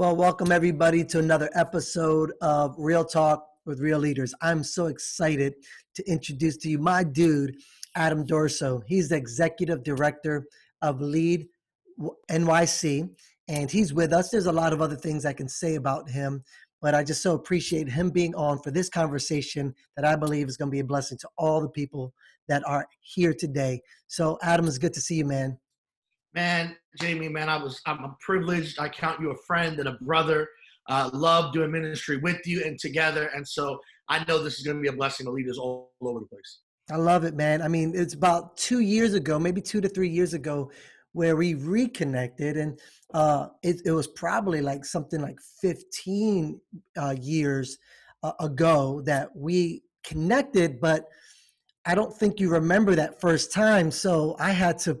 Well, welcome everybody to another episode of Real Talk with Real Leaders. I'm so excited to introduce to you my dude, Adam Durso. He's the executive director of Lead NYC, and he's with us. There's a lot of other things I can say about him, but I just so appreciate him being on for this conversation that I believe is going to be a blessing to all the people that are here today. So, Adam, it's good to see you, man man, Jamie, man, I was I'm privileged. I count you a friend and a brother. Uh, love doing ministry with you and together, and so I know this is going to be a blessing to leaders all, over the place. I love it, man. I mean, it's about two years ago, maybe two to three years ago, where we reconnected, and uh, it, it was probably like something like 15 uh, years uh, ago that we connected, but I don't think you remember that first time. So I had to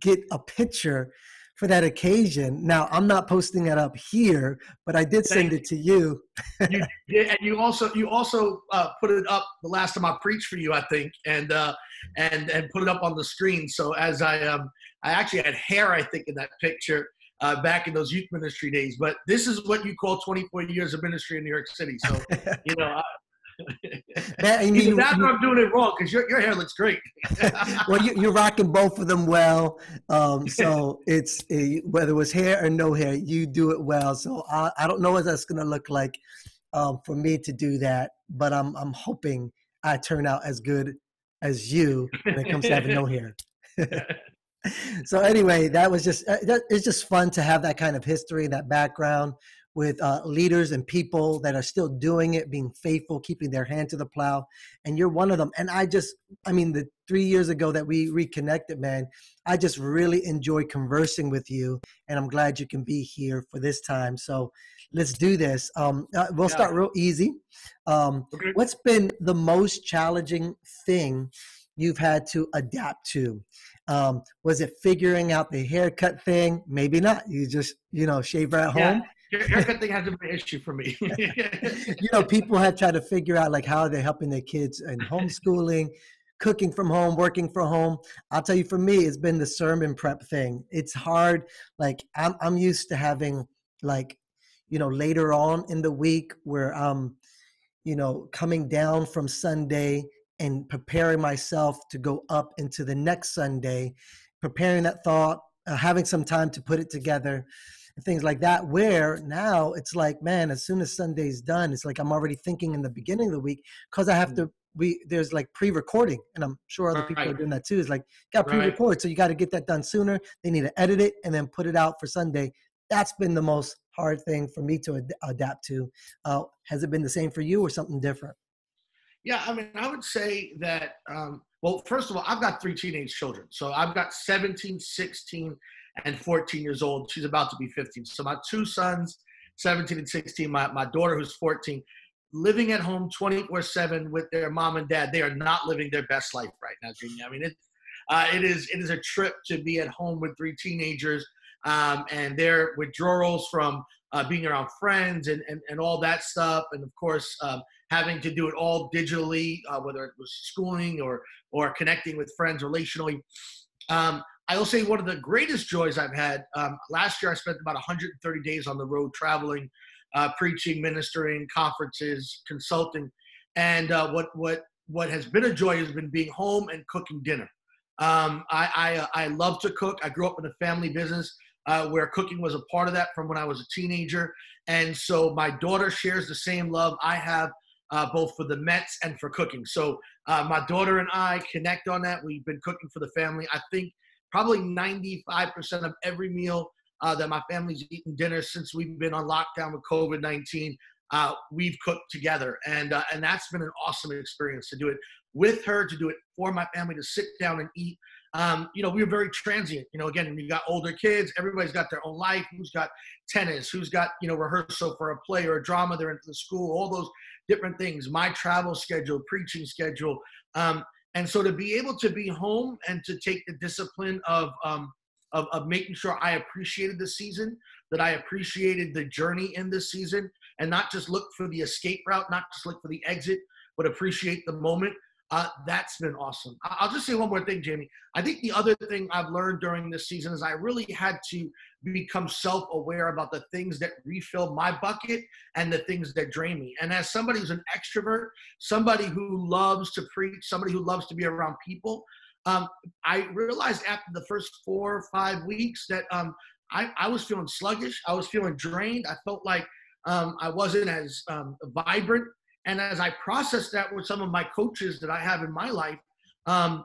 get a picture for that occasion. Now I'm not posting it up here, but I did send it to you. you did, and you also you also uh, put it up the last time I preached for you, I think, and uh, and and put it up on the screen. So as I um I actually had hair, I think, in that picture. Uh, back in those youth ministry days, but this is what you call 24 years of ministry in New York City. So, you know, that, I mean, that's I'm doing it wrong because your, your hair looks great. well, you, are rocking both of them well. Um, so it's a, whether it was hair or no hair, you do it well. So I, I don't know what that's going to look like um, for me to do that, but I'm I'm hoping I turn out as good as you when it comes to having no hair. so anyway, that was just uh, that, it's just fun to have that kind of history, that background with uh, leaders and people that are still doing it, being faithful, keeping their hand to the plow. And you're one of them. And I just, I mean, the three years ago that we reconnected, man, I just really enjoy conversing with you. And I'm glad you can be here for this time. So let's do this. Um, uh, we'll yeah. start real easy. Um, okay. What's been the most challenging thing you've had to adapt to? Um, was it figuring out the haircut thing? Maybe not. You just, you know, shave at yeah. home haircut thing hasn't been an issue for me. you know, people have tried to figure out like how they're helping their kids in homeschooling, cooking from home, working from home. I'll tell you, for me, it's been the sermon prep thing. It's hard. Like I'm, I'm used to having like, you know, later on in the week where I'm, you know, coming down from Sunday and preparing myself to go up into the next Sunday, preparing that thought, uh, having some time to put it together and things like that. Where now it's like, man, as soon as Sunday's done, it's like I'm already thinking in the beginning of the week because I have to. We there's like pre-recording, and I'm sure other people right. are doing that too. It's like got pre-record, right. so you got to get that done sooner. They need to edit it and then put it out for Sunday. That's been the most hard thing for me to ad- adapt to. Uh, has it been the same for you or something different? Yeah, I mean, I would say that. Um, well, first of all, I've got three teenage children, so I've got 17, 16, and 14 years old. She's about to be 15. So my two sons, 17 and 16, my, my daughter who's 14, living at home 24 7 with their mom and dad. They are not living their best life right now, Jimmy. I mean, it, uh, it is it is a trip to be at home with three teenagers um, and their withdrawals from uh, being around friends and, and, and all that stuff. And of course, um, having to do it all digitally, uh, whether it was schooling or, or connecting with friends relationally. Um, I will say one of the greatest joys I've had. Um, last year, I spent about 130 days on the road traveling, uh, preaching, ministering, conferences, consulting, and uh, what what what has been a joy has been being home and cooking dinner. Um, I, I, uh, I love to cook. I grew up in a family business uh, where cooking was a part of that from when I was a teenager, and so my daughter shares the same love I have. Uh, both for the Mets and for cooking. So uh, my daughter and I connect on that. We've been cooking for the family. I think probably 95% of every meal uh, that my family's eaten dinner since we've been on lockdown with COVID 19. Uh, we've cooked together, and uh, and that's been an awesome experience to do it with her, to do it for my family, to sit down and eat. Um, you know, we were very transient. You know, again, we've got older kids. Everybody's got their own life. Who's got tennis? Who's got you know rehearsal for a play or a drama? They're into the school. All those different things. My travel schedule, preaching schedule. Um, and so to be able to be home and to take the discipline of, um, of, of making sure I appreciated the season, that I appreciated the journey in this season, and not just look for the escape route, not just look for the exit, but appreciate the moment. Uh, that's been awesome. I'll just say one more thing, Jamie. I think the other thing I've learned during this season is I really had to become self-aware about the things that refill my bucket and the things that drain me. And as somebody who's an extrovert, somebody who loves to preach, somebody who loves to be around people, um, I realized after the first four or five weeks that um, I, I, was feeling sluggish. I was feeling drained. I felt like um, I wasn't as um, vibrant and as I processed that with some of my coaches that I have in my life, um,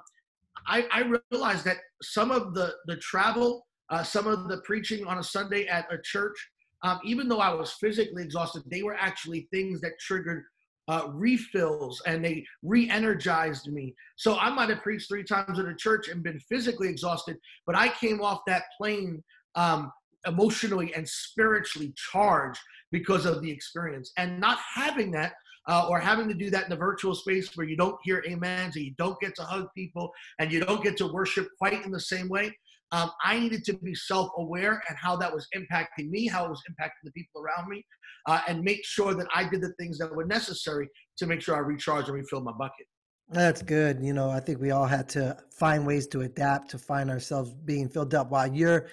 I, I, realized that some of the the travel, uh, some of the preaching on a Sunday at a church, um, even though I was physically exhausted, they were actually things that triggered uh, refills and they re-energized me. So I might have preached three times at a church and been physically exhausted, but I came off that plane um, emotionally and spiritually charged because of the experience. And not having that uh, or having to do that in the virtual space where you don't hear amens and you don't get to hug people and you don't get to worship quite in the same way. Um, I needed to be self aware and how that was impacting me, how it was impacting the people around me, uh, and make sure that I did the things that were necessary to make sure I recharge and refill my bucket. That's good. You know, I think we all had to find ways to adapt to find ourselves being filled up while you're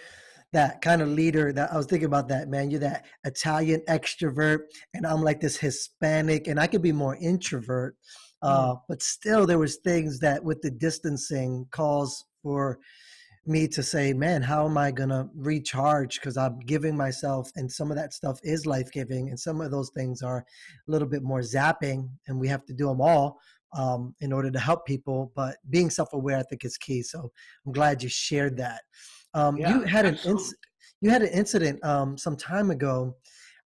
that kind of leader that I was thinking about that, man. You're that Italian extrovert, and I'm like this Hispanic, and I could be more introvert. Uh, mm. But still, there was things that with the distancing calls for me to say, man, how am I gonna recharge? Because I'm giving myself, and some of that stuff is life giving, and some of those things are a little bit more zapping, and we have to do them all um, in order to help people. But being self aware, I think, is key. So I'm glad you shared that. Um, yeah, you had absolutely. an inc- you had an incident um, some time ago.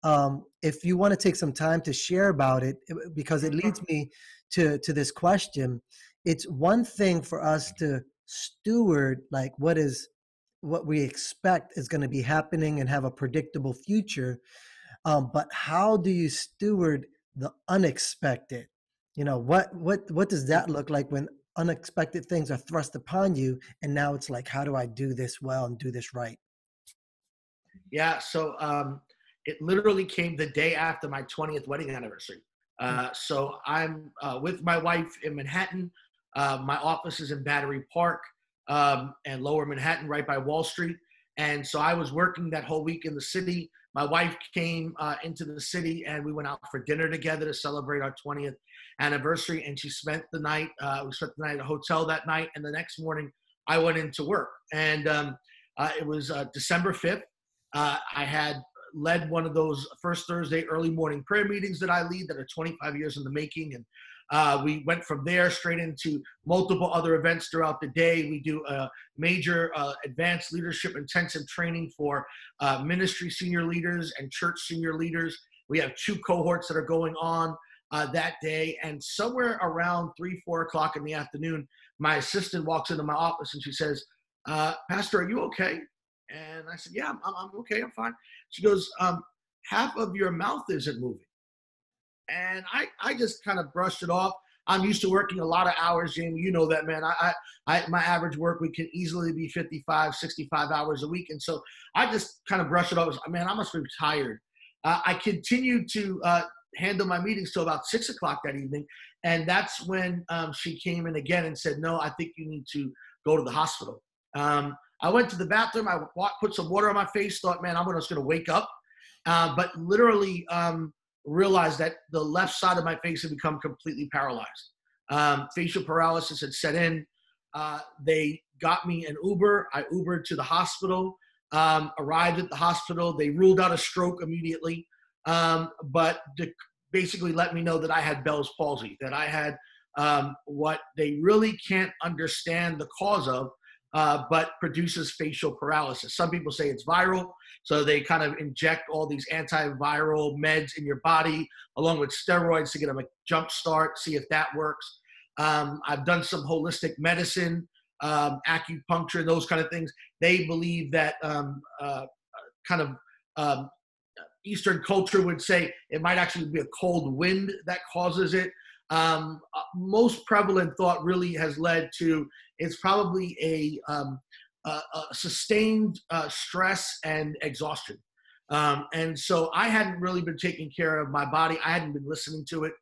Um, if you want to take some time to share about it, because it leads me to to this question. It's one thing for us to steward like what is what we expect is going to be happening and have a predictable future, um, but how do you steward the unexpected? You know what what what does that look like when unexpected things are thrust upon you and now it's like how do i do this well and do this right? Yeah so um it literally came the day after my 20th wedding anniversary. Hmm. uh, so i'm uh, with my wife in manhattan uh, my office is in battery park um, and lower manhattan right by wall street. And so i was working that whole week in the city my wife came uh, into the city and we went out for dinner together to celebrate our 20th anniversary. And she spent the night, uh, we spent the night at a hotel that night. And the next morning, I went into work. And um, uh, it was uh, December 5th. Uh, I had led one of those first Thursday early morning prayer meetings that I lead that are 25 years in the making. And uh, we went from there straight into multiple other events throughout the day. We do a major uh, advanced leadership intensive training for uh, ministry senior leaders and church senior leaders. We have two cohorts that are going on uh, that day. And somewhere around three, four o'clock in the afternoon, my assistant walks into my office and she says, uh, Pastor, are you okay? And I said, Yeah, I'm, I'm okay. I'm fine. She goes, um, Half of your mouth isn't moving. And I, I just kind of brushed it off. I'm used to working a lot of hours, Jamie. You know that, man. I, I, I, my average work week can easily be 55, 65 hours a week. And so I just kind of brushed it off. Man, I must be tired. Uh, I continued to uh, handle my meetings till about six o'clock that evening. And that's when um, she came in again and said, No, I think you need to go to the hospital. Um, I went to the bathroom. I put some water on my face, thought, Man, I'm just going to wake up. Uh, but literally, um, realized that the left side of my face had become completely paralyzed. Um, facial paralysis had set in. Uh, they got me an Uber. I Ubered to the hospital. Um, arrived at the hospital. They ruled out a stroke immediately, um, but basically let me know that I had Bell's palsy, that I had um, what they really can't understand the cause of, uh, but produces facial paralysis. Some people say it's viral. So they kind of inject all these antiviral meds in your body along with steroids to get them a jump start, see if that works. Um, I've done some holistic medicine, um, acupuncture, those kind of things. They believe that um, uh, kind of um, Eastern culture would say it might actually be a cold wind that causes it. Um, uh, most prevalent thought really has led to it's probably a um, uh, uh, sustained uh, stress and exhaustion. Um, and so I hadn't really been taking care of my body. I hadn't been listening to it.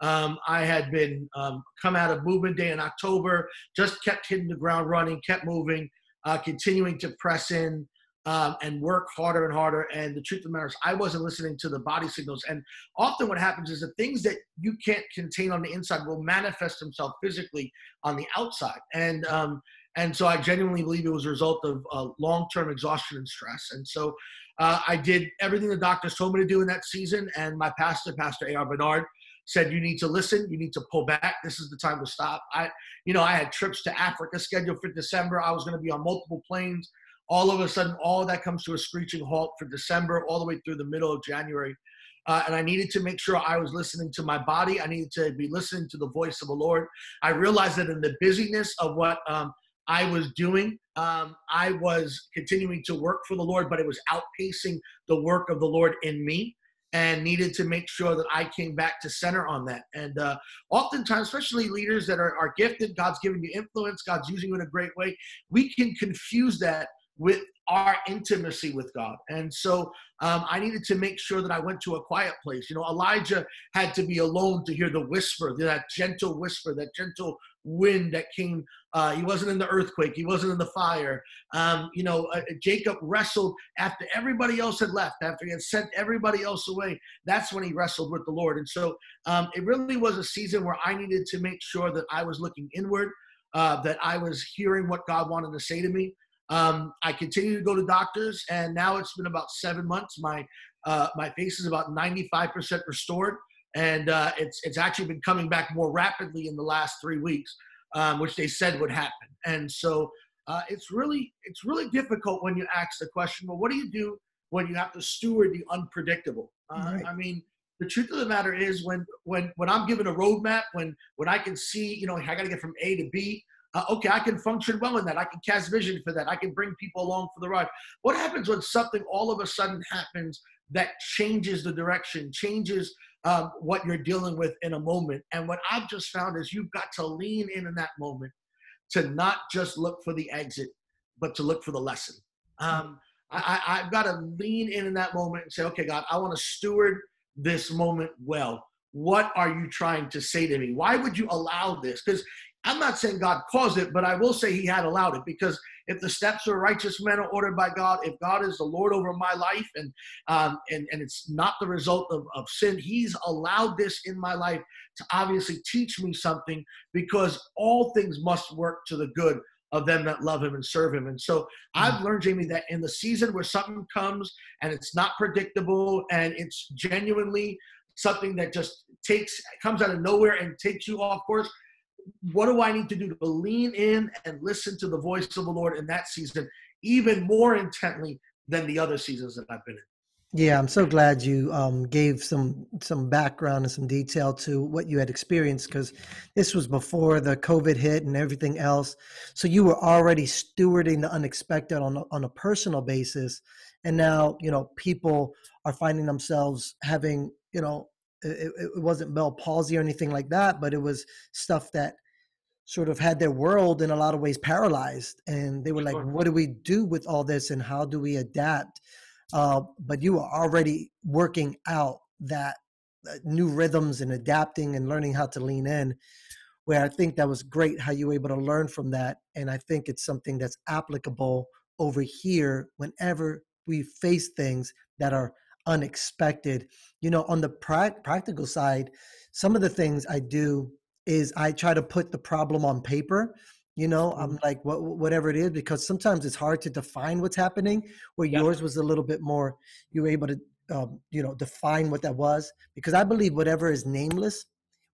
Um, I had been um, come out of movement day in October, just kept hitting the ground running, kept moving, uh, continuing to press in um, and work harder and harder. And the truth of the matter is, I wasn't listening to the body signals. And often what happens is the things that you can't contain on the inside will manifest themselves physically on the outside. And um, and so I genuinely believe it was a result of uh, long-term exhaustion and stress. And so uh, I did everything the doctors told me to do in that season. And my pastor, Pastor A.R. Bernard, said you need to listen you need to pull back this is the time to stop i you know i had trips to africa scheduled for december i was going to be on multiple planes all of a sudden all that comes to a screeching halt for december all the way through the middle of january. Uh, and i needed to make sure i was listening to my body. I needed to be listening to the voice of the lord. I realized that in the busyness of what um, i was doing um, i was continuing to work for the lord but it was outpacing the work of the lord in me and needed to make sure that I came back to center on that. And uh, oftentimes, especially leaders that are, are gifted, God's giving you influence, God's using you in a great way, we can confuse that with our intimacy with God. And so um, I needed to make sure that I went to a quiet place. You know, Elijah had to be alone to hear the whisper, that gentle whisper, that gentle wind that came. Uh, he wasn't in the earthquake. He wasn't in the fire. Um, you know, uh, Jacob wrestled after everybody else had left, after he had sent everybody else away. That's when he wrestled with the Lord. And so um, it really was a season where I needed to make sure that I was looking inward, uh, that I was hearing what God wanted to say to me. Um, I continue to go to doctors, and now it's been about seven months. My uh, my face is about 95% restored, and uh, it's it's actually been coming back more rapidly in the last three weeks, um, which they said would happen. And so uh, it's really it's really difficult when you ask the question, well, what do you do when you have to steward the unpredictable? Uh, right. I mean, the truth of the matter is when when when I'm given a roadmap, when when I can see, you know, I got to get from A to B uh, okay, I can function well in that. I can cast vision for that. I can bring people along for the ride. What happens when something all of a sudden happens that changes the direction, changes um, what you're dealing with in a moment? And what I've just found is you've got to lean in in that moment to not just look for the exit, but to look for the lesson. Um, I, I've got to lean in in that moment and say, okay, God, I want to steward this moment well. What are you trying to say to me? Why would you allow this? Because I'm not saying God caused it, but I will say He had allowed it because if the steps of righteous men are ordered by God, if God is the Lord over my life and um, and and it's not the result of, of sin, He's allowed this in my life to obviously teach me something because all things must work to the good of them that love him and serve him. And so I've mm. learned, Jamie, that in the season where something comes and it's not predictable and it's genuinely something that just takes comes out of nowhere and takes you off course, what do I need to do to lean in and listen to the voice of the Lord in that season even more intently than the other seasons that I've been in? Yeah, I'm so glad you um, gave some some background and some detail to what you had experienced because this was before the COVID hit and everything else. So you were already stewarding the unexpected on on a personal basis, and now you know people are finding themselves having you know it, it wasn't Bell palsy or anything like that, but it was stuff that sort of had their world in a lot of ways paralyzed. And they were like, what do we do with all this and how do we adapt? Uh, but you are already working out that uh, new rhythms and adapting and learning how to lean in where i think that was great how you were able to learn from that and i think it's something that's applicable over here whenever we face things that are unexpected. You know, on the pra- practical side, some of the things I do is I try to put the problem on paper. You know, I'm mm-hmm. like what, whatever it is because sometimes it's hard to define what's happening. Where yeah. yours was a little bit more, you were able to, um, you know, define what that was. Because I believe whatever is nameless,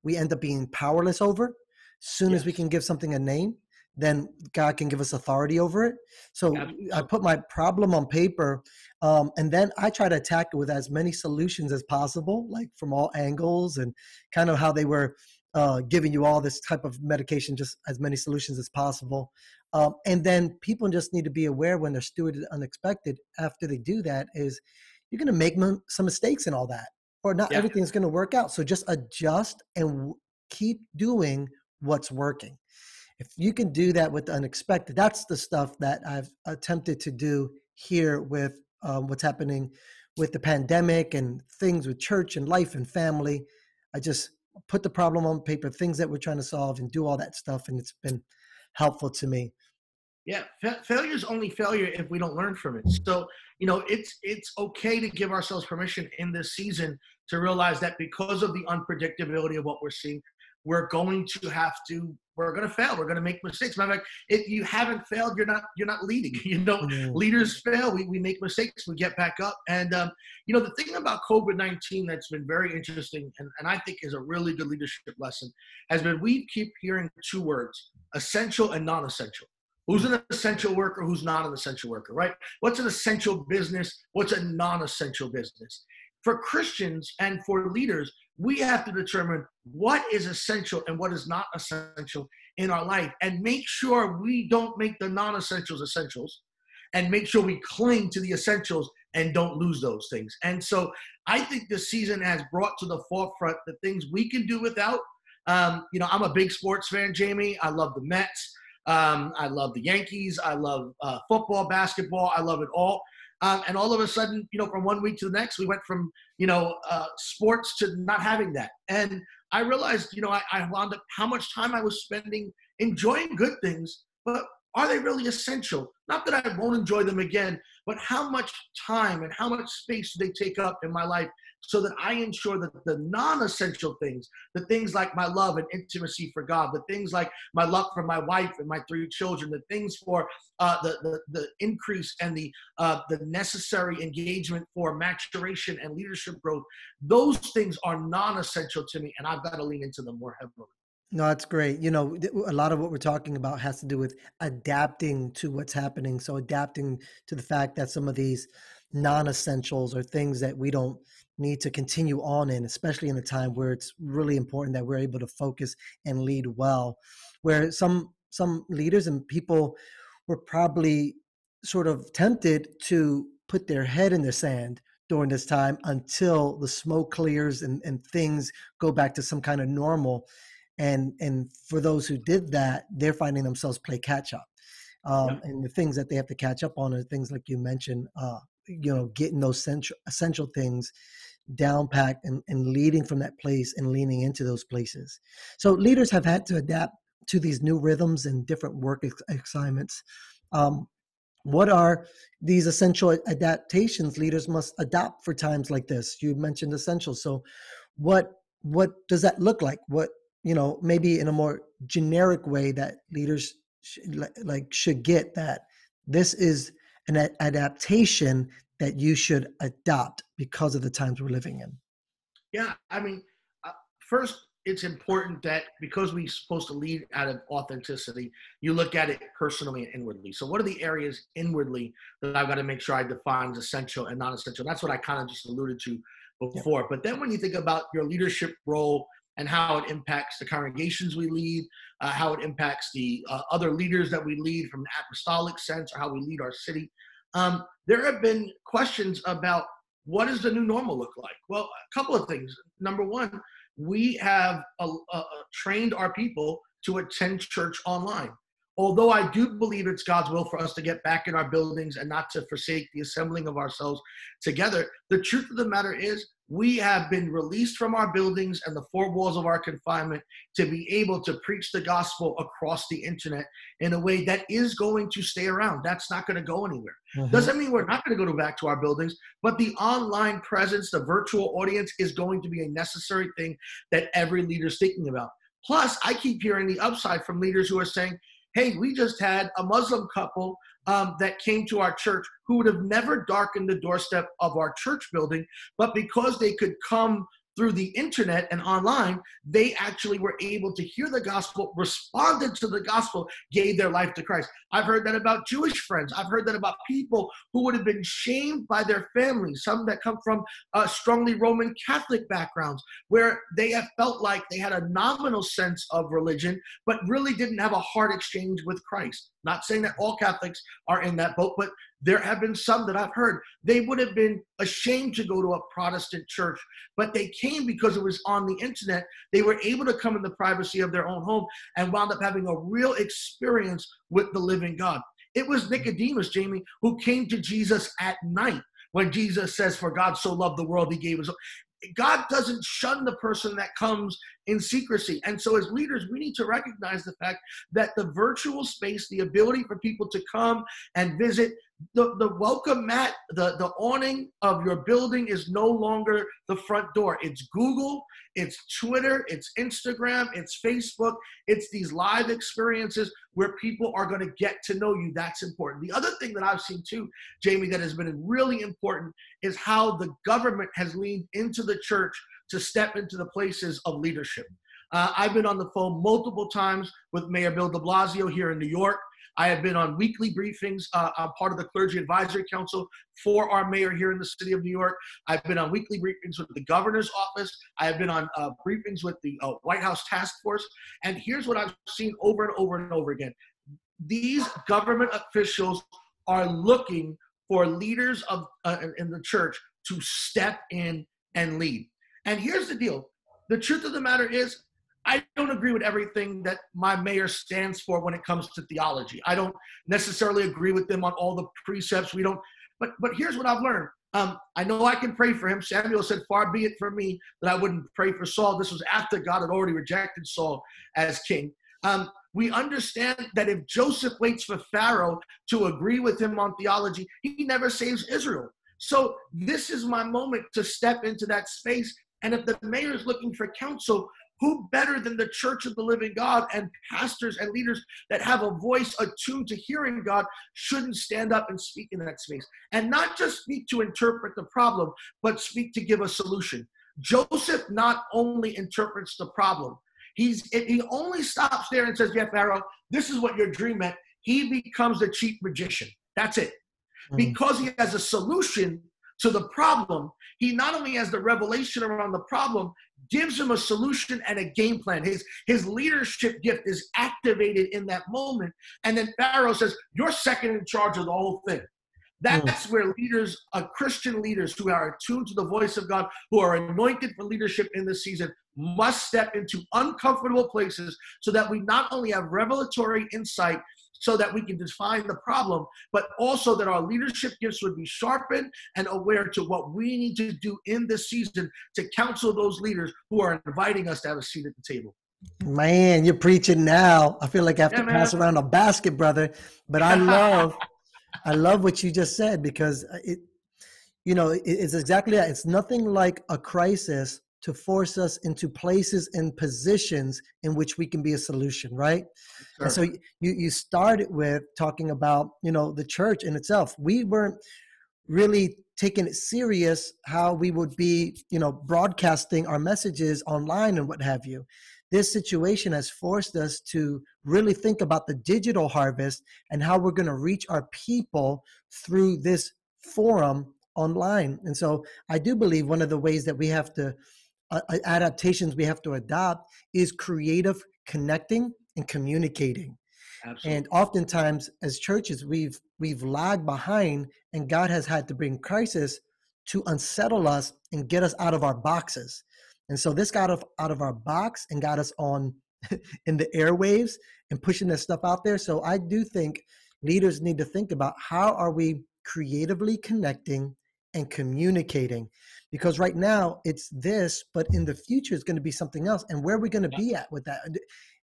we end up being powerless over. Soon yes. as we can give something a name, then God can give us authority over it. So Absolutely. I put my problem on paper, um, and then I try to attack it with as many solutions as possible, like from all angles, and kind of how they were uh, giving you all this type of medication, just as many solutions as possible. Um, and then people just need to be aware when they're stewarded unexpected. After they do that, is you're going to make some mistakes in all that, or not yeah. everything's going to work out. So just adjust and keep doing what's working if you can do that with the unexpected, that's the stuff that I've attempted to do here with um, what's happening with the pandemic and things with church and life and family. I just put the problem on paper, things that we're trying to solve, and do all that stuff. And it's been helpful to me. Yeah, fa- failure is only failure if we don't learn from it. So, you know, it's it's okay to give ourselves permission in this season to realize that because of the unpredictability of what we're seeing, we're going to have to we're going to fail we're going to make mistakes. Matter fact, if you haven't failed you're not you're not leading you know? Mm-hmm. leaders fail we, we make mistakes we get back up. And um, you know the thing about covid-19 that's been very interesting and, and i think is a really good leadership lesson has been we keep hearing two words essential and non-essential. Who's an essential worker who's not an essential worker right? What's an essential business what's a non-essential business for christians and for leaders we have to determine what is essential and what is not essential in our life and make sure we don't make the non essentials essentials and make sure we cling to the essentials and don't lose those things. And so I think this season has brought to the forefront the things we can do without. Um, you know, I'm a big sports fan, Jamie. I love the Mets. Um, I love the Yankees. I love uh, football, basketball. I love it all. Um, and all of a sudden, you know, from one week to the next, we went from, you know, uh, sports to not having that. And I realized, you know, I, I wound up how much time I was spending enjoying good things, but are they really essential? Not that I won't enjoy them again, but how much time and how much space do they take up in my life so that I ensure that the non essential things, the things like my love and intimacy for God, the things like my love for my wife and my three children, the things for uh, the, the, the increase and the, uh, the necessary engagement for maturation and leadership growth, those things are non essential to me, and I've got to lean into them more heavily. No, that's great. You know, a lot of what we're talking about has to do with adapting to what's happening. So, adapting to the fact that some of these non essentials are things that we don't need to continue on in, especially in a time where it's really important that we're able to focus and lead well. Where some some leaders and people were probably sort of tempted to put their head in the sand during this time until the smoke clears and, and things go back to some kind of normal. And and for those who did that, they're finding themselves play catch up. Um, yeah. And the things that they have to catch up on are things like you mentioned, uh, you know, getting those central, essential things down packed and, and leading from that place and leaning into those places. So leaders have had to adapt to these new rhythms and different work assignments. Um, what are these essential adaptations leaders must adopt for times like this? You mentioned essentials. So what what does that look like? What you know, maybe in a more generic way that leaders sh- like should get that this is an adaptation that you should adopt because of the times we're living in? Yeah, I mean, uh, first, it's important that because we're supposed to lead out of authenticity, you look at it personally and inwardly. So, what are the areas inwardly that I've got to make sure I define as essential and non essential? That's what I kind of just alluded to before. Yeah. But then, when you think about your leadership role and how it impacts the congregations we lead, uh, how it impacts the uh, other leaders that we lead from an apostolic sense, or how we lead our city, um, there have been questions about what does the new normal look like? Well, a couple of things. Number one, we have a, a, a trained our people to attend church online. Although I do believe it's God's will for us to get back in our buildings and not to forsake the assembling of ourselves together, the truth of the matter is we have been released from our buildings and the four walls of our confinement to be able to preach the gospel across the internet in a way that is going to stay around. That's not going to go anywhere. Mm-hmm. Doesn't mean we're not going to go back to our buildings, but the online presence, the virtual audience is going to be a necessary thing that every leader is thinking about. Plus, I keep hearing the upside from leaders who are saying, hey, we just had a Muslim couple um, that came to our church who would have never darkened the doorstep of our church building, but because they could come through the internet and online, they actually were able to hear the gospel, responded to the gospel, gave their life to Christ. I've heard that about Jewish friends. I've heard that about people who would have been shamed by their families, some that come from uh, strongly Roman Catholic backgrounds, where they have felt like they had a nominal sense of religion, but really didn't have a heart exchange with Christ. Not saying that all Catholics are in that boat, but there have been some that I've heard. They would have been ashamed to go to a Protestant church, but they came because it was on the internet. They were able to come in the privacy of their own home and wound up having a real experience with the living God. It was Nicodemus, Jamie, who came to Jesus at night when Jesus says, For God so loved the world, he gave his. God doesn't shun the person that comes in secrecy. And so, as leaders, we need to recognize the fact that the virtual space, the ability for people to come and visit, the, the welcome mat, the, the awning of your building is no longer the front door. It's Google, it's Twitter, it's Instagram, it's Facebook, it's these live experiences where people are going to get to know you. That's important. The other thing that I've seen too, Jamie, that has been really important is how the government has leaned into the church to step into the places of leadership. Uh, I've been on the phone multiple times with Mayor Bill de Blasio here in New York. I have been on weekly briefings. Uh, I'm part of the Clergy Advisory Council for our mayor here in the city of New York. I've been on weekly briefings with the governor's office. I have been on uh, briefings with the uh, White House Task Force. And here's what I've seen over and over and over again these government officials are looking for leaders of uh, in the church to step in and lead. And here's the deal the truth of the matter is, I don't agree with everything that my mayor stands for when it comes to theology. I don't necessarily agree with them on all the precepts. We don't, but but here's what I've learned. Um, I know I can pray for him. Samuel said, "Far be it from me that I wouldn't pray for Saul." This was after God had already rejected Saul as king. Um, we understand that if Joseph waits for Pharaoh to agree with him on theology, he never saves Israel. So this is my moment to step into that space and if the mayor is looking for counsel, who better than the church of the living God and pastors and leaders that have a voice attuned to hearing God shouldn't stand up and speak in that space and not just speak to interpret the problem, but speak to give a solution. Joseph not only interprets the problem, he's he only stops there and says, Yeah, Pharaoh, this is what your dream meant. He becomes the chief magician. That's it. Mm. Because he has a solution to the problem, he not only has the revelation around the problem, gives him a solution and a game plan. His, his leadership gift is activated in that moment. And then Pharaoh says, You're second in charge of the whole thing. That's mm. where leaders, uh, Christian leaders who are attuned to the voice of God, who are anointed for leadership in this season, must step into uncomfortable places so that we not only have revelatory insight so that we can define the problem, but also that our leadership gifts would be sharpened and aware to what we need to do in this season to counsel those leaders who are inviting us to have a seat at the table. Man, you're preaching now. I feel like I have yeah, to man. pass around a basket, brother. But I love, I love what you just said because uh, it, you know, it, it's exactly that. It's nothing like a crisis to force us into places and positions in which we can be a solution, right? Sure. And so you you started with talking about you know the church in itself. We weren't really taking it serious how we would be you know broadcasting our messages online and what have you. This situation has forced us to really think about the digital harvest and how we're going to reach our people through this forum online. And so I do believe one of the ways that we have to uh, adaptations we have to adopt is creative connecting and communicating. Absolutely. And oftentimes, as churches, we've we've lagged behind, and God has had to bring crisis to unsettle us and get us out of our boxes. And so this got us out of our box and got us on in the airwaves and pushing this stuff out there. So I do think leaders need to think about how are we creatively connecting and communicating? Because right now it's this but in the future it's going to be something else. And where are we going to yeah. be at with that?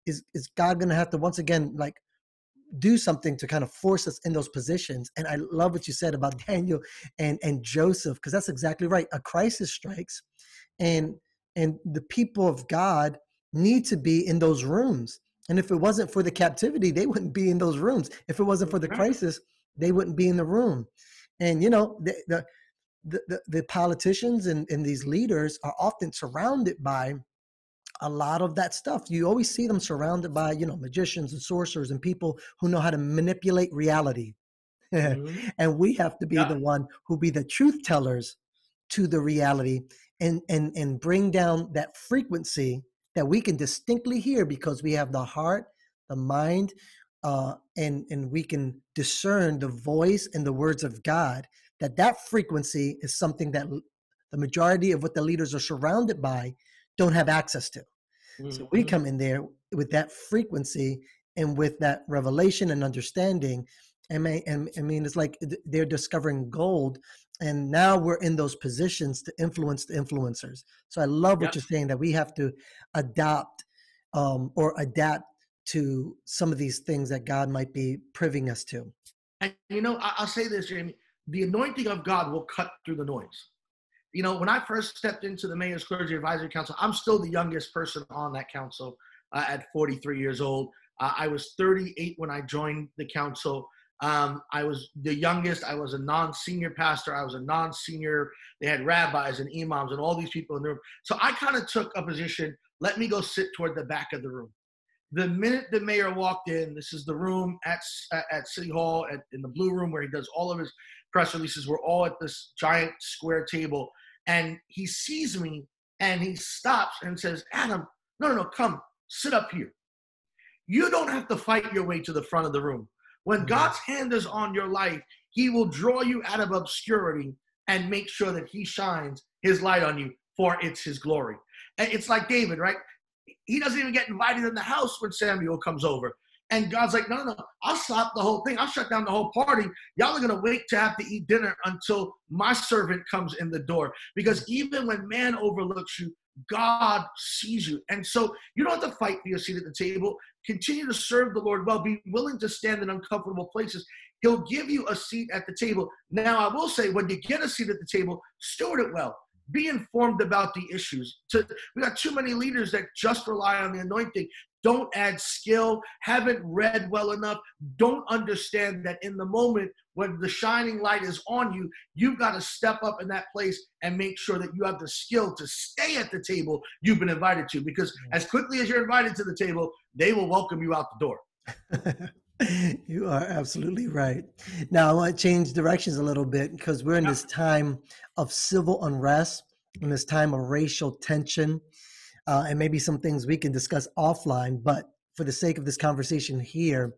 Is is god going to have to once again like do something to kind of force us in those positions? And i love what you said about daniel and and joseph because that's exactly right. A crisis strikes and and the people of god need to be in those rooms and if it wasn't for the captivity they wouldn't be in those rooms if it wasn't for the crisis they wouldn't be in the room and you know the, the the, the, politicians and, and these leaders are often surrounded by a lot of that stuff. You always see them surrounded by, you know, magicians and sorcerers and people who know how to manipulate reality. Mm-hmm. and we have to be yeah. the one who be the truth tellers to the reality and and and bring down that frequency that we can distinctly hear because we have the heart, the mind, uh, and and we can discern the voice and the words of God that that frequency is something that the majority of what the leaders are surrounded by don't have access to. Mm-hmm. So we mm-hmm. come in there with that frequency and with that revelation and understanding. And, and I mean, it's like they're discovering gold and now we're in those positions to influence the influencers. So I love what you're saying that we have to adopt um, or adapt to some of these things that God might be priving us to. And you know, I'll say this, Jamie: the anointing of God will cut through the noise. You know, when I first stepped into the Mayor's Clergy Advisory Council, I'm still the youngest person on that council uh, at 43 years old. Uh, I was 38 when I joined the council. Um, I was the youngest. I was a non-senior pastor. I was a non-senior. They had rabbis and imams and all these people in the room. So I kind of took a position. Let me go sit toward the back of the room. The minute the mayor walked in, this is the room at at City Hall at, in the blue room where he does all of his press releases. We're all at this giant square table, and he sees me and he stops and says, "Adam, no, no, no, come sit up here." You don't have to fight your way to the front of the room. When. God's hand is on your life, He will draw you out of obscurity and make sure that He shines His light on you, for it's His glory. And it's like David, right? He doesn't even get invited in the house when Samuel comes over. And God's like, no, no, no, I'll stop the whole thing. I'll shut down the whole party. Y'all are going to wait to have to eat dinner until my servant comes in the door. Because even when man overlooks you, God sees you. And so you don't have to fight for your seat at the table. Continue to serve the Lord well. Be willing to stand in uncomfortable places. He'll give you a seat at the table. Now, I will say, when you get a seat at the table, steward it well. Be informed about the issues. we got too many leaders that just rely on the anointing don't add skill, haven't read well enough, don't understand that in the moment when the shining light is on you, you've got to step up in that place and make sure that you have the skill to stay at the table you've been invited to. Because as quickly as you're invited to the table, they will welcome you out the door. you are absolutely right. Now, I want to change directions a little bit because we're in this time of civil unrest, in this time of racial tension uh, and maybe some things we can discuss offline. But for the sake of this conversation here,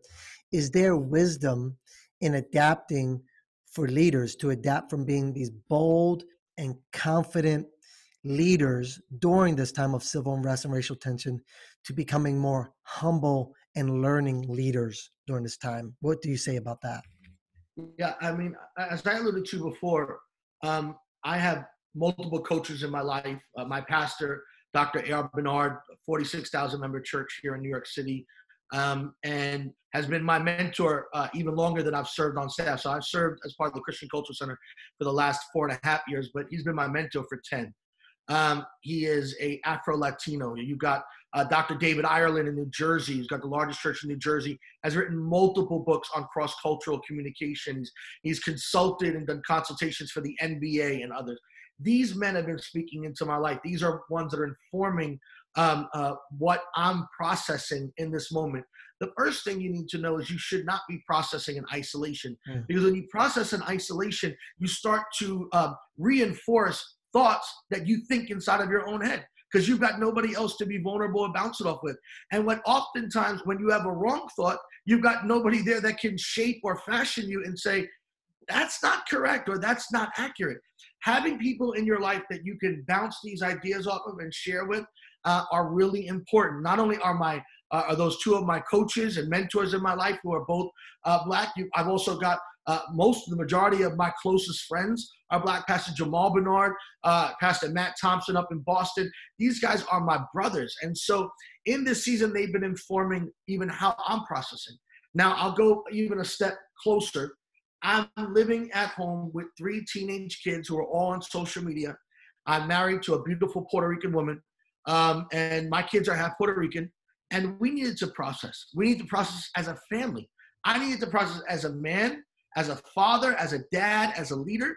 is there wisdom in adapting for leaders to adapt from being these bold and confident leaders during this time of civil unrest and racial tension to becoming more humble and learning leaders during this time? What do you say about that? Yeah, I mean, as I alluded to before, um, I have multiple coaches in my life. Uh, my pastor Dr. A.R. Bernard, 46,000 member church here in New York City, um, and has been my mentor uh, even longer than I've served on staff. So I've served as part of the Christian Cultural Center for the last four and a half years, but he's been my mentor for 10. Um, he is a Afro Latino. You've got uh, Dr. David Ireland in New Jersey. He's got the largest church in New Jersey. Has written multiple books on cross cultural communications. He's consulted and done consultations for the NBA and others. These men have been speaking into my life. These are ones that are informing um, uh, what I'm processing in this moment. The first thing you need to know is you should not be processing in isolation mm. because when you process in isolation, you start to um, reinforce thoughts that you think inside of your own head because you've got nobody else to be vulnerable and bounce it off with. And when oftentimes when you have a wrong thought, you've got nobody there that can shape or fashion you and say, that's not correct or that's not accurate. Having people in your life that you can bounce these ideas off of and share with uh, are really important. Not only are my uh, are those two of my coaches and mentors in my life who are both uh, black. You, I've also got uh, most, the majority of my closest friends are black. Pastor Jamal Bernard, uh, Pastor Matt Thompson up in Boston. These guys are my brothers, and so in this season they've been informing even how I'm processing. Now I'll go even a step closer I'm living at home with three teenage kids who are all on social media. I'm married to a beautiful Puerto Rican woman, um, and my kids are half Puerto Rican. And we needed to process. We need to process as a family. I needed to process as a man, as a father, as a dad, as a leader,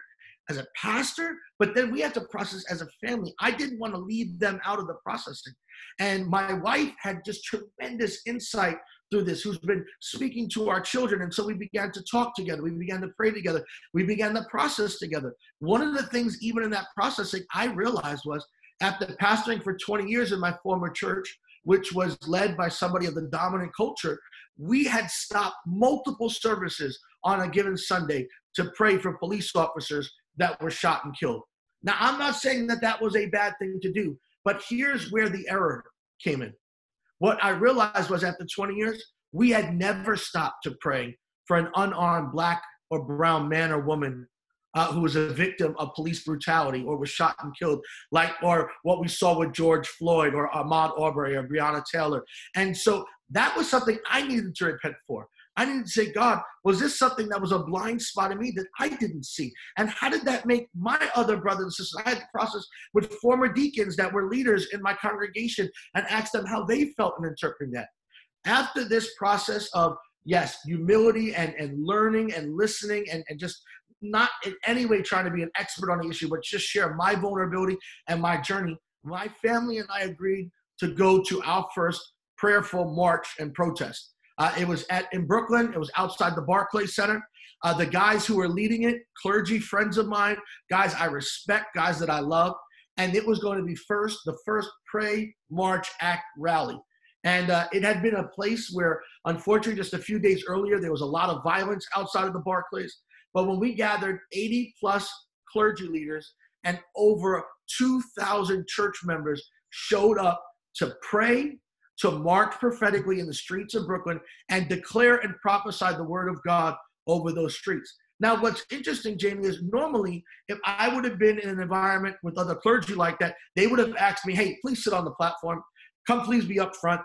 as a pastor. But then we had to process as a family. I didn't want to leave them out of the processing. And my wife had just tremendous insight through this, who's been speaking to our children. And so we began to talk together. We began to pray together. We began the process together. One of the things, even in that processing, I realized was after pastoring for 20 years in my former church, which was led by somebody of the dominant culture, we had stopped multiple services on a given Sunday to pray for police officers that were shot and killed. Now, I'm not saying that that was a bad thing to do, but here's where the error came in. What I realized was after 20 years, we had never stopped to pray for an unarmed black or brown man or woman uh, who was a victim of police brutality or was shot and killed, like or what we saw with George Floyd or Ahmaud Arbery or Breonna Taylor. And so that was something I needed to repent for. I didn't say, God, was this something that was a blind spot in me that I didn't see? And how did that make my other brothers and sisters? I had to process with former deacons that were leaders in my congregation and ask them how they felt in interpreting that. After this process of, yes, humility and, and learning and listening and, and just not in any way trying to be an expert on the issue, but just share my vulnerability and my journey, my family and I agreed to go to our first prayerful march and protest. Uh, it was at in Brooklyn. It was outside the Barclays Center. Uh, the guys who were leading it, clergy friends of mine, guys I respect, guys that I love, and it was going to be first the first Pray March Act rally. And uh, it had been a place where, unfortunately, just a few days earlier, there was a lot of violence outside of the Barclays. But when we gathered 80 plus clergy leaders and over 2,000 church members showed up to pray, to march prophetically in the streets of Brooklyn and declare and prophesy the word of God over those streets. Now, what's interesting, Jamie, is normally if I would have been in an environment with other clergy like that, they would have asked me, hey, please sit on the platform. Come, please be up front.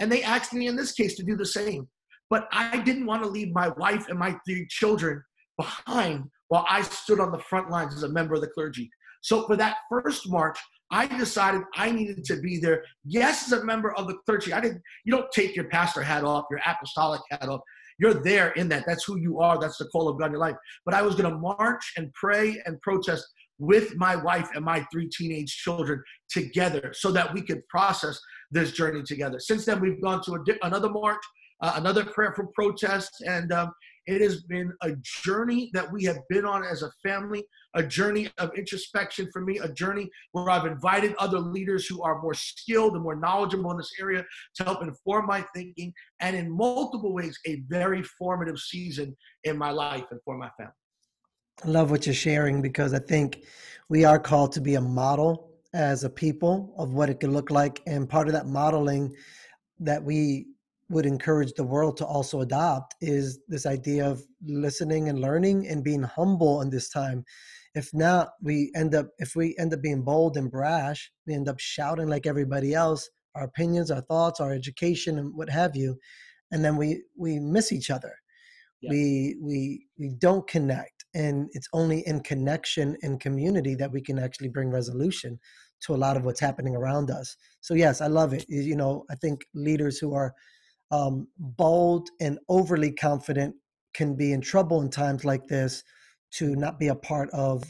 And they asked me in this case to do the same. But I didn't want to leave my wife and my three children behind while I stood on the front lines as a member of the clergy. So for that first march, I decided I needed to be there. Yes, as a member of the clergy, I didn't. You don't take your pastor hat off, your apostolic hat off. You're there in that. That's who you are. That's the call of God in your life. But I was going to march and pray and protest with my wife and my three teenage children together, so that we could process this journey together. Since then, we've gone to a, another march, uh, another prayerful protest, and um, it has been a journey that we have been on as a family, a journey of introspection for me, a journey where I've invited other leaders who are more skilled and more knowledgeable in this area to help inform my thinking, and in multiple ways, a very formative season in my life and for my family. I love what you're sharing because I think we are called to be a model as a people of what it could look like. And part of that modeling that we would encourage the world to also adopt is this idea of listening and learning and being humble in this time. If not we end up if we end up being bold and brash we end up shouting like everybody else our opinions our thoughts our education and what have you and then we we miss each other. Yeah. we we we don't connect and it's only in connection and community that we can actually bring resolution to a lot of what's happening around us. So yes i love it. You know i think leaders who are um, bold and overly confident can be in trouble in times like this to not be a part of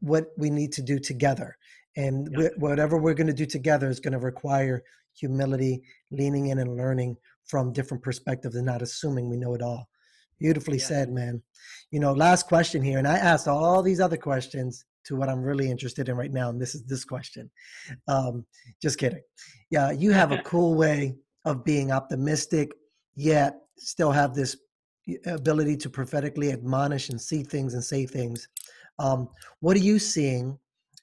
what we need to do together. And yeah. whatever we're going to do together is going to require humility, leaning in and learning from different perspectives and not assuming we know it all. Beautifully yeah. said, man. You know, last question here. And I asked all these other questions to what I'm really interested in right now. And this is this question. Um, just kidding. Yeah, you have a cool way of being optimistic, yet still have this ability to prophetically admonish and see things and say things. Um, what are you seeing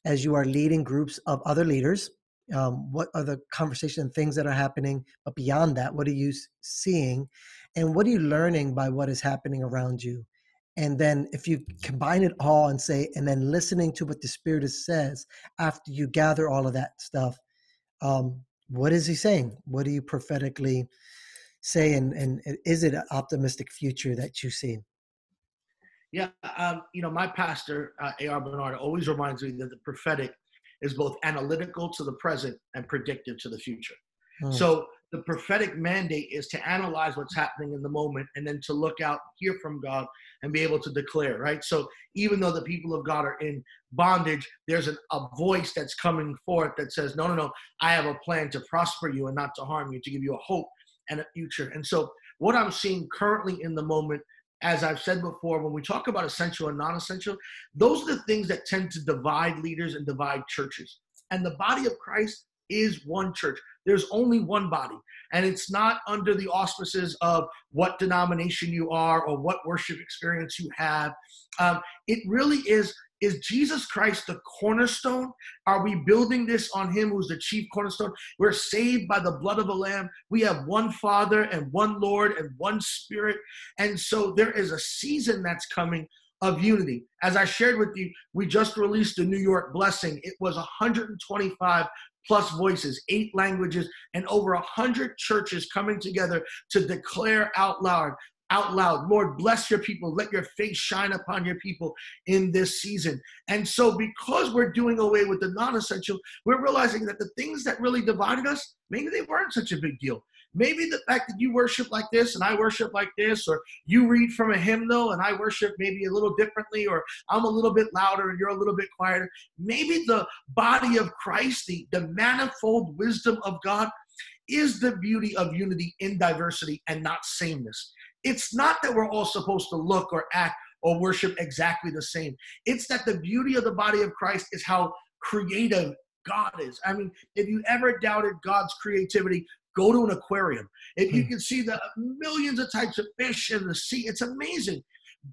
as you are leading groups of other leaders? Um, what are the conversation and things that are happening? But beyond that, what are you seeing? And what are you learning by what is happening around you? And then if you combine it all and say, and then listening to what the Spirit says after you gather all of that stuff, um, what is he saying? What do you prophetically say? And, and is it an optimistic future that you see? Yeah, um, you know, my pastor, uh, A.R. Bernard, always reminds me that the prophetic is both analytical to the present and predictive to the future. Hmm. So the prophetic mandate is to analyze what's happening in the moment and then to look out, hear from God, and be able to declare, right? So even though the people of God are in bondage, there's an, a voice that's coming forth that says, no, no, no, I have a plan to prosper you and not to harm you, to give you a hope and a future. And so what I'm seeing currently in the moment, as I've said before, when we talk about essential and non essential, those are the things that tend to divide leaders and divide churches. And the body of Christ is one church. There's only one body. And it's not under the auspices of what denomination you are or what worship experience you have. Um, it really is is Jesus Christ the cornerstone? Are we building this on Him who's the chief cornerstone? We're saved by the blood of a lamb. We have one Father and one Lord and one Spirit. And so there is a season that's coming of unity. As I shared with you, we just released the New York Blessing. It was 125 plus voices, eight languages, and over a 100 churches coming together to declare out loud out loud. Lord, bless your people. Let your face shine upon your people in this season. And so, because we're doing away with the non essential, we're realizing that the things that really divided us, maybe they weren't such a big deal. Maybe the fact that you worship like this and I worship like this, or you read from a hymnal and I worship maybe a little differently, or I'm a little bit louder and you're a little bit quieter. Maybe the body of Christ, the, the manifold wisdom of God, is the beauty of unity in diversity and not sameness. It's not that we're all supposed to look or act or worship exactly the same. It's that the beauty of the body of Christ is how creative God is. I mean, if you ever doubted God's creativity, go to an aquarium. If you hmm. can see the millions of types of fish in the sea, it's amazing.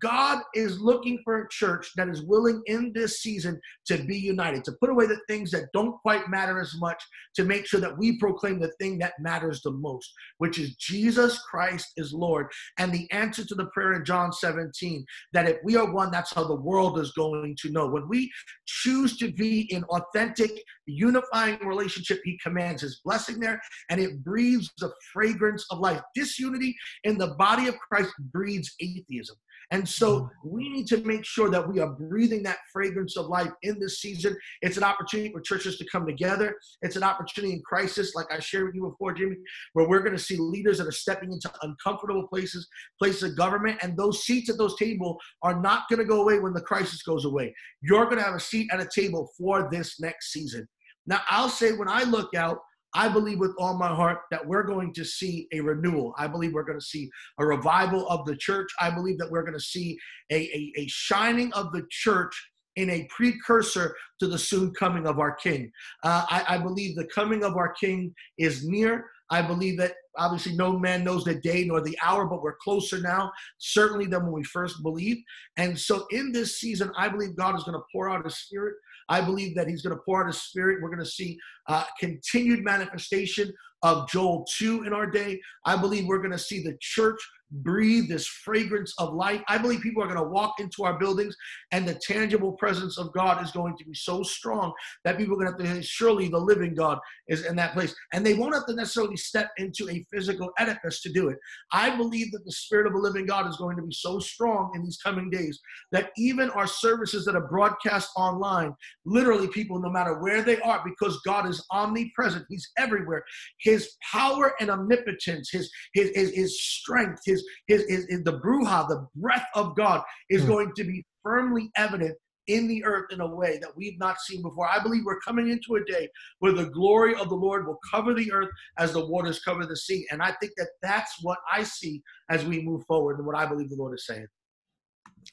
God is looking for a church that is willing in this season to be united, to put away the things that don't quite matter as much, to make sure that we proclaim the thing that matters the most, which is Jesus Christ is Lord. And the answer to the prayer in John 17 that if we are one, that's how the world is going to know. When we choose to be in authentic, unifying relationship, He commands His blessing there, and it breathes the fragrance of life. Disunity in the body of Christ breeds atheism. And so mm-hmm. we need to make sure that we are breathing that fragrance of life in this season. It's an opportunity for churches to come together. It's an opportunity in crisis, like I shared with you before, Jimmy, where we're going to see leaders that are stepping into uncomfortable places, places of government, and those seats at those tables are not going to go away when the crisis goes away. You're going to have a seat at a table for this next season. Now, I'll say when I look out, I believe with all my heart that we're going to see a renewal. I believe we're going to see a revival of the church. I believe that we're going to see a, a, a shining of the church in a precursor to the soon coming of our King. Uh, I, I believe the coming of our King is near. I believe that obviously no man knows the day nor the hour, but we're closer now, certainly than when we first believed. And so in this season, I believe God is going to pour out his spirit. I believe that he's going to pour out his spirit. We're going to see uh, continued manifestation of Joel 2 in our day. I believe we're going to see the church breathe this fragrance of life. I believe people are going to walk into our buildings and the tangible presence of God is going to be so strong that people are going to have to surely the living God is in that place. And they won't have to necessarily step into a physical edifice to do it. I believe that the spirit of a living God is going to be so strong in these coming days that even our services that are broadcast online, literally people, no matter where they are, because God is omnipresent, He's everywhere. His power and omnipotence, His His His, his strength, His his, his, his the ruach, the breath of God, is mm. going to be firmly evident in the earth in a way that we've not seen before. I believe we're coming into a day where the glory of the Lord will cover the earth as the waters cover the sea. And I think that that's what I see as we move forward and what I believe the Lord is saying.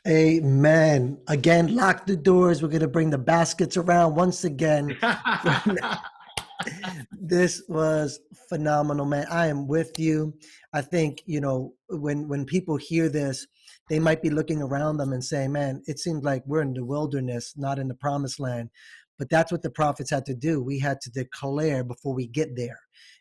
Amen. Again, lock the doors. We're going to bring the baskets around once again. this was phenomenal, man. I am with you. I think, you know, when when people hear this, they might be looking around them and saying, "Man, it seems like we're in the wilderness, not in the promised land." But that's what the prophets had to do. We had to declare before we get there.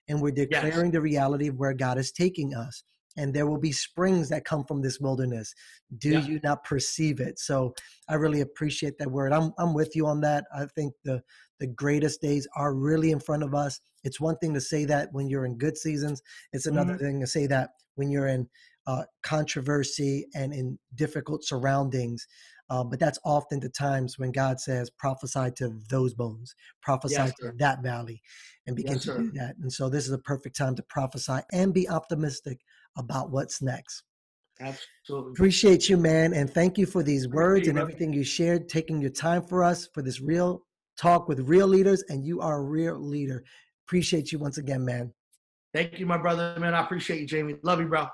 And we're declaring yes. the reality of where God is taking us and there will be springs that come from this wilderness. Do yeah. you not perceive it? So I really appreciate that word. I'm I'm with you on that. I think the the greatest days are really in front of us. It's one thing to say that when you're in good seasons. It's another mm-hmm. thing to say that when you're in uh, controversy and in difficult surroundings. Uh, but that's often the times when God says, prophesy to those bones, prophesy yes, to that valley, and begin yes, to do that. And so this is a perfect time to prophesy and be optimistic about what's next. Absolutely. Appreciate you, man. And thank you for these words and everything you shared, taking your time for us for this real talk with real leaders, and you are a real leader. Appreciate you once again, man. Thank you, my brother, man. I appreciate you, Jamie. Love you, bro.